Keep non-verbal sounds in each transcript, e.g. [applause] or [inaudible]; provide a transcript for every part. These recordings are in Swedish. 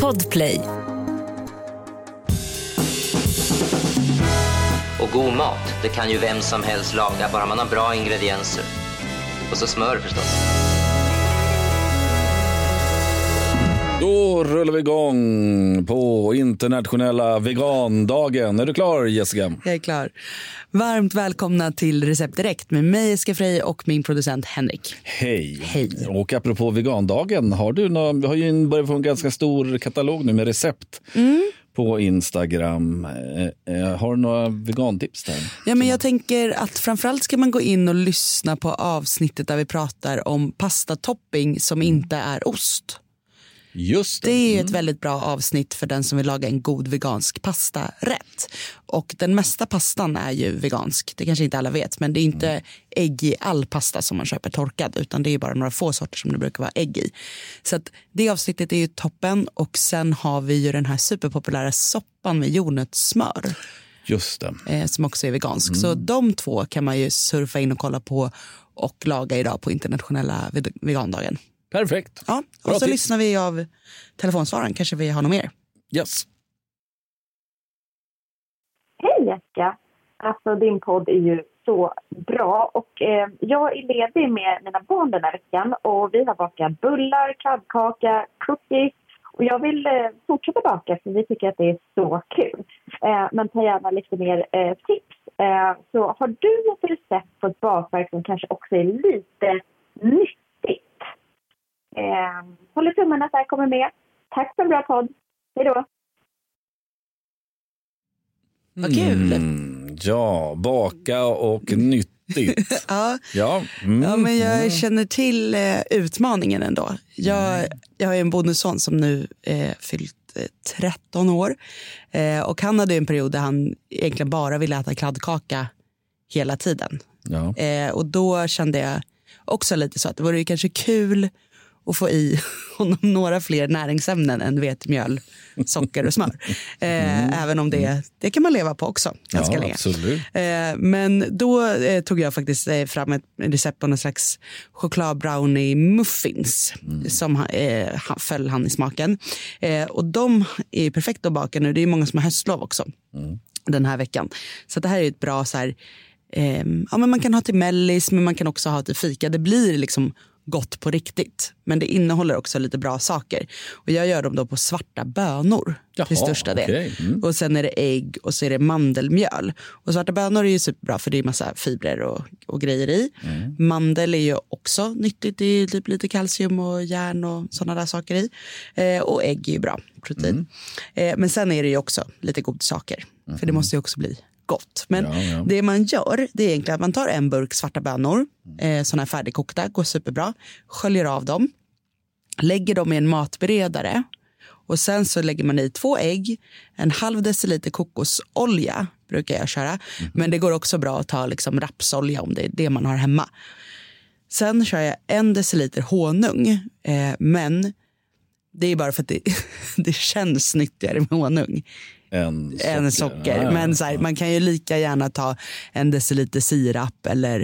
Podplay. Och god mat, det kan ju vem som helst laga, bara man har bra ingredienser. Och så smör förstås. Då rullar vi igång på internationella vegandagen. Är du klar Jessica? Jag är klar. Varmt välkomna till Recept Direkt med mig Jessica Frey och min producent Henrik. Hej. Hej. Och apropå vegandagen, har du, nå, du har ju börjat få en ganska stor katalog nu med recept på Instagram. Eh, eh, har du några vegantips där? Ja, men jag tänker att framförallt ska man gå in och lyssna på avsnittet där vi pratar om pastatopping som inte är ost. Just det. Det är ett väldigt bra avsnitt för den som vill laga en god vegansk pastarätt. Och den mesta pastan är ju vegansk. Det kanske inte alla vet, men det är inte ägg i all pasta som man köper torkad, utan det är bara några få sorter som det brukar vara ägg i. Så att det avsnittet är ju toppen och sen har vi ju den här superpopulära soppan med jordnötssmör Just det. eh, som också är vegansk. Så de två kan man ju surfa in och kolla på och laga idag på internationella ve- vegandagen. Perfekt. Ja, Bra och så tips. lyssnar vi av telefonsvararen, kanske vi har något mer. Yes. Hej Jessica! Alltså din podd är ju så bra och eh, jag är ledig med mina barn den här veckan och vi har bakat bullar, kladdkaka, cookies och jag vill eh, fortsätta baka för vi tycker att det är så kul. Eh, men ta gärna lite mer eh, tips. Eh, så har du något recept på ett bakverk som kanske också är lite nyttigt? Eh, håller tummarna att det här kommer med. Tack för en bra podd. Hej då! Vad kul. Mm, ja, baka och nyttigt. [laughs] Ja, Ja, mm. ja, men jag känner till eh, utmaningen ändå. Jag, jag har ju en bonusson som nu eh, fyllt eh, 13 år. Eh, och han hade en period där han egentligen bara ville äta kladdkaka hela tiden. ja. Eh, och då kände jag också lite så att det vore ju kanske kul att få i [laughs] honom några fler näringsämnen än vetemjöl, socker och smör. Eh, Även om det, det kan man leva på också ganska ja, länge. Eh, men då eh, tog jag faktiskt eh, fram ett recept på någon slags chokladbrownie muffins som ha- eh, föll han i smaken. Eh, och de är perfekta att baka nu. Det är många som har höstlov också den här veckan. Så det här är ett bra så här, ja, men man kan ha till mellis men man kan också ha till fika. Det blir liksom gott på riktigt. Men det innehåller också lite bra saker. Och jag gör dem då på svarta bönor till Jaha, största del. okej. Mm. Och sen är det ägg och så är det mandelmjöl. Och svarta bönor är ju superbra för det är massa fibrer och, och grejer i. Mm. Mandel är ju också nyttigt. Det är typ lite kalcium och järn och sådana där saker i. Eh, och ägg är ju bra protein. Mm. Eh, men sen är det ju också lite godsaker. För det måste ju också bli gott. Men Ja, ja. det man gör det är egentligen att man tar en burk svarta bönor, eh, sådana här färdigkokta, går superbra, sköljer av dem, lägger dem i en matberedare och sen så lägger man i två ägg, en halv deciliter kokosolja brukar jag köra. Men det går också bra att ta liksom rapsolja om det är det man har hemma. Sen kör jag en deciliter honung, eh, men det är bara för att det, [laughs] det känns nyttigare med honung En socker. än socker. Ja, ja, Men så här, man kan ju lika gärna ta en deciliter sirap eller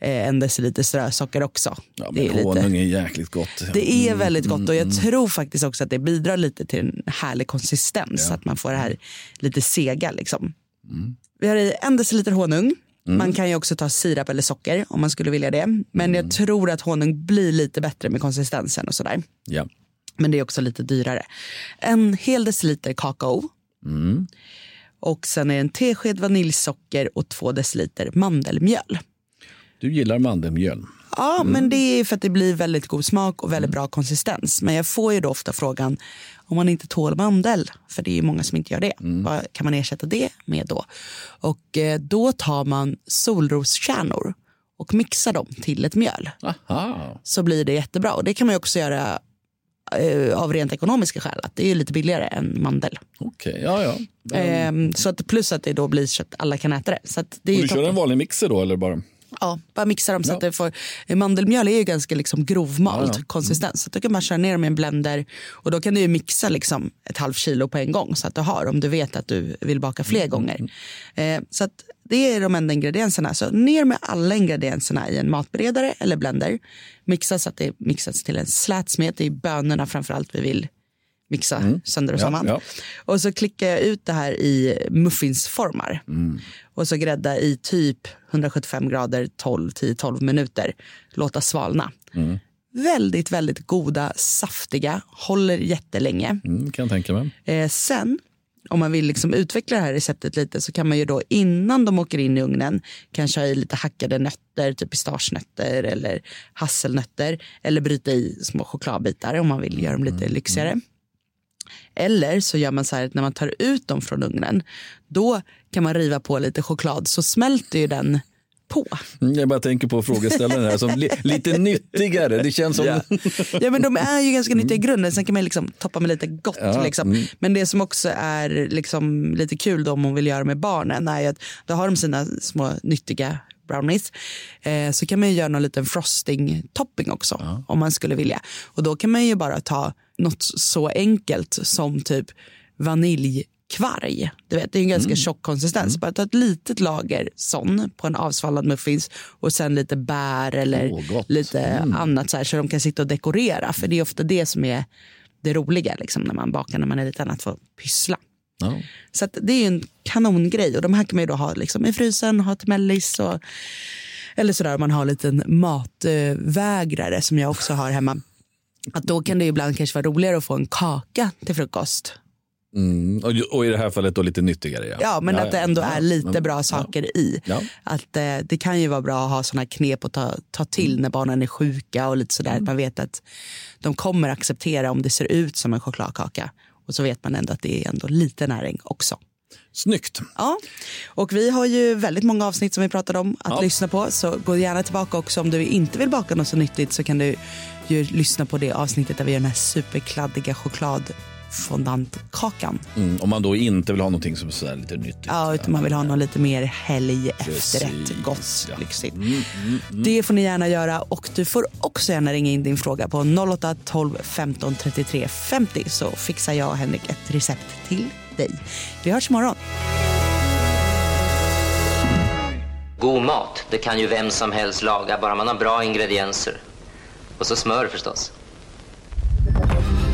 eh, en deciliter strösocker också. Ja, det, men är honung lite, är jäkligt gott. det är Mm, väldigt gott och jag mm, tror faktiskt också att det bidrar lite till en härlig konsistens. Så att man får det här lite sega. Liksom. Mm. Vi har i en deciliter honung. Man kan ju också ta sirap eller socker om man skulle vilja det. Men Mm. jag tror att honung blir lite bättre med konsistensen och sådär. Ja. Men det är också lite dyrare. En hel deciliter kakao. Mm. Och sen är det en tesked vaniljsocker och två deciliter mandelmjöl. Du gillar mandelmjöl. Ja, men det är för att det blir väldigt god smak och väldigt bra konsistens. Men jag får ju då ofta frågan om man inte tål mandel, för det är ju många som inte gör det. Vad kan man ersätta det med då? Och eh, då tar man solroskärnor och mixar dem till ett mjöl. Aha. Så blir det jättebra. Och det kan man också göra av rent ekonomiska skäl. Att det är lite billigare än mandel. Okej, ja ja. Ehm, så att, plus att det då blir så att alla kan äta det. Så att det är du kör toppen. en vanlig mixer då eller bara? Ja, bara mixa dem så Ja. att det får... Mandelmjöl är ju ganska liksom grovmald Ja, ja. konsistens. Så du kan bara köra ner dem i en blender och då kan du mixa liksom ett halvt kilo på en gång så att du har om du vet att du vill baka fler Mm, gånger. Eh, så att det är de enda ingredienserna. Så ner med alla ingredienserna i en matberedare eller blender. Mixa så att det mixas till en slät smet. Det är bönorna framförallt vi vill mixa sönder och Ja, samman. ja. Och så klickar jag ut det här i muffinsformar. Och så grädda i typ 175 grader 12 10-12 minuter. Låta svalna. Väldigt, väldigt goda, saftiga, håller jättelänge. Mm, kan jag tänka mig. Eh, sen, om man vill liksom utveckla det här receptet lite så kan man ju då innan de åker in i ugnen kanske ha i lite hackade nötter, typ pistagenötter eller hasselnötter. Eller bryta i små chokladbitar om man vill göra dem lite lyxigare. Eller så gör man så här att när man tar ut dem från ugnen då kan man riva på lite choklad så smälter ju den på. Mm, Jag bara tänker på frågeställaren här som li, lite nyttigare. Det känns som... Ja men de är ju ganska nyttiga i grunden. Sen kan man liksom toppa med lite gott. Ja, liksom. mm. Men det som också är liksom lite kul då om man vill göra med barnen är att då har de sina små nyttiga brownies. Eh, så kan man ju göra någon liten frosting topping också om man skulle vilja. Och då kan man ju bara ta något så enkelt som typ vaniljkvarg. Du vet, det är en Mm. ganska tjock konsistens. Bara ta ett litet lager sån på en avsvallad muffins och sen lite bär eller gott. lite annat så, här, så de kan sitta och dekorera. För det är ofta det som är det roliga liksom, när man bakar när man är liten, att få pyssla. Ja. Så det är ju en kanongrej och de här kan man ju då ha liksom, i frysen, ha till mellis och eller sådär om man har en liten matvägrare som jag också har hemma. Att då kan det ibland kanske vara roligare att få en kaka till frukost. Mm. Och, och i det här fallet då lite nyttigare. Ja, Ja, men att det ändå Ja, är lite bra saker i. Ja. Att eh, det kan ju vara bra att ha sådana knep att ta, ta till Mm. när barnen är sjuka och lite sådär. Att man vet att de kommer acceptera om det ser ut som en chokladkaka. Och så vet man ändå att det är ändå lite näring också. Snyggt. Ja, och vi har ju väldigt många avsnitt som vi pratade om att Ja. lyssna på. Så gå gärna tillbaka också om du inte vill baka något så nyttigt så kan du ju lyssna på det avsnittet där vi gör den här superkladdiga chokladfondantkakan. Mm. Om man då inte vill ha någonting som är lite nyttigt. Ja, utan man vill ha något lite mer helg efterrätt, gott, ja. lyxigt. Mm, Det får ni gärna göra och du får också gärna ringa in din fråga på 08 12 15 33 50 så fixar jag och Henrik ett recept till dig. Vi hörs imorgon. God mat, det kan ju vem som helst laga, bara man har bra ingredienser. Och så smör förstås.